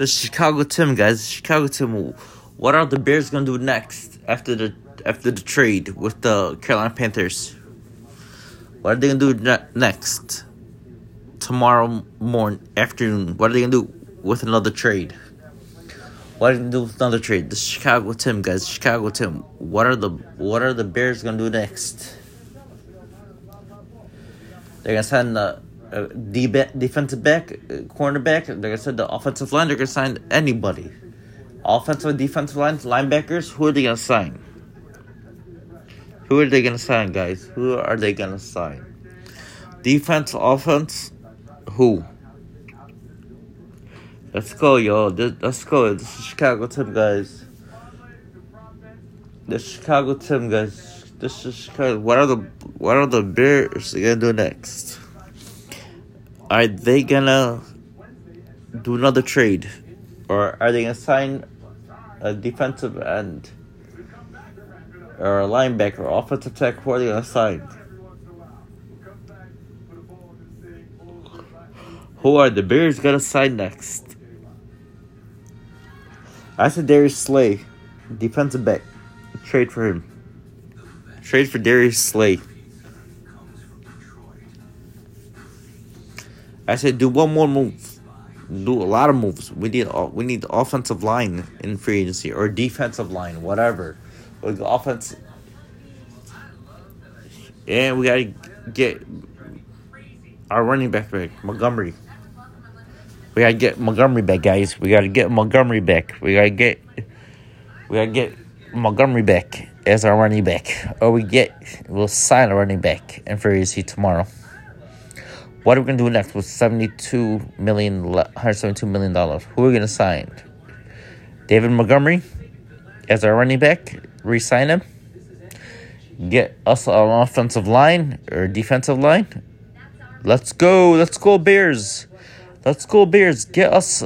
The Chicago Tim guys. Chicago Tim. What are the Bears gonna do next after the after the trade with the Carolina Panthers? What are they gonna do ne- next? Tomorrow morning, afternoon. What are they gonna do with another trade? What are they gonna do with another trade? The Chicago Tim guys. Chicago Tim. What are the What are the Bears gonna do next? They're gonna sign the uh, de- defensive back, uh, cornerback. They're gonna the offensive line. They're gonna sign anybody. Offensive, and defensive lines, linebackers. Who are they gonna sign? Who are they gonna sign, guys? Who are they gonna sign? Defense, offense. Who? Let's go, yo. Let's go. This is Chicago Tim, guys. The Chicago Tim, guys. This is Chicago. What are the What are the Bears gonna do next? Are they gonna do another trade, or are they gonna sign a defensive end or a linebacker, offensive tackle? Who are they gonna sign? Who are the Bears gonna sign next? I said Darius Slay, defensive back. Trade for him. Trade for Darius Slay. I said do one more move. Do a lot of moves. We need we need offensive line in free agency or defensive line, whatever. The offense, and we gotta get our running back back Montgomery. We gotta get Montgomery back, guys. We gotta get Montgomery back. We gotta get we gotta get Montgomery back as our running back. Or we get we'll sign a running back in free agency tomorrow. What are we gonna do next with seventy-two million, one hundred seventy-two million dollars? Who are we gonna sign? David Montgomery as our running back. Resign him. Get us an offensive line or defensive line. Let's go. Let's go Bears. Let's go Bears. Get us.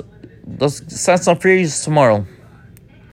Let's sign some free tomorrow.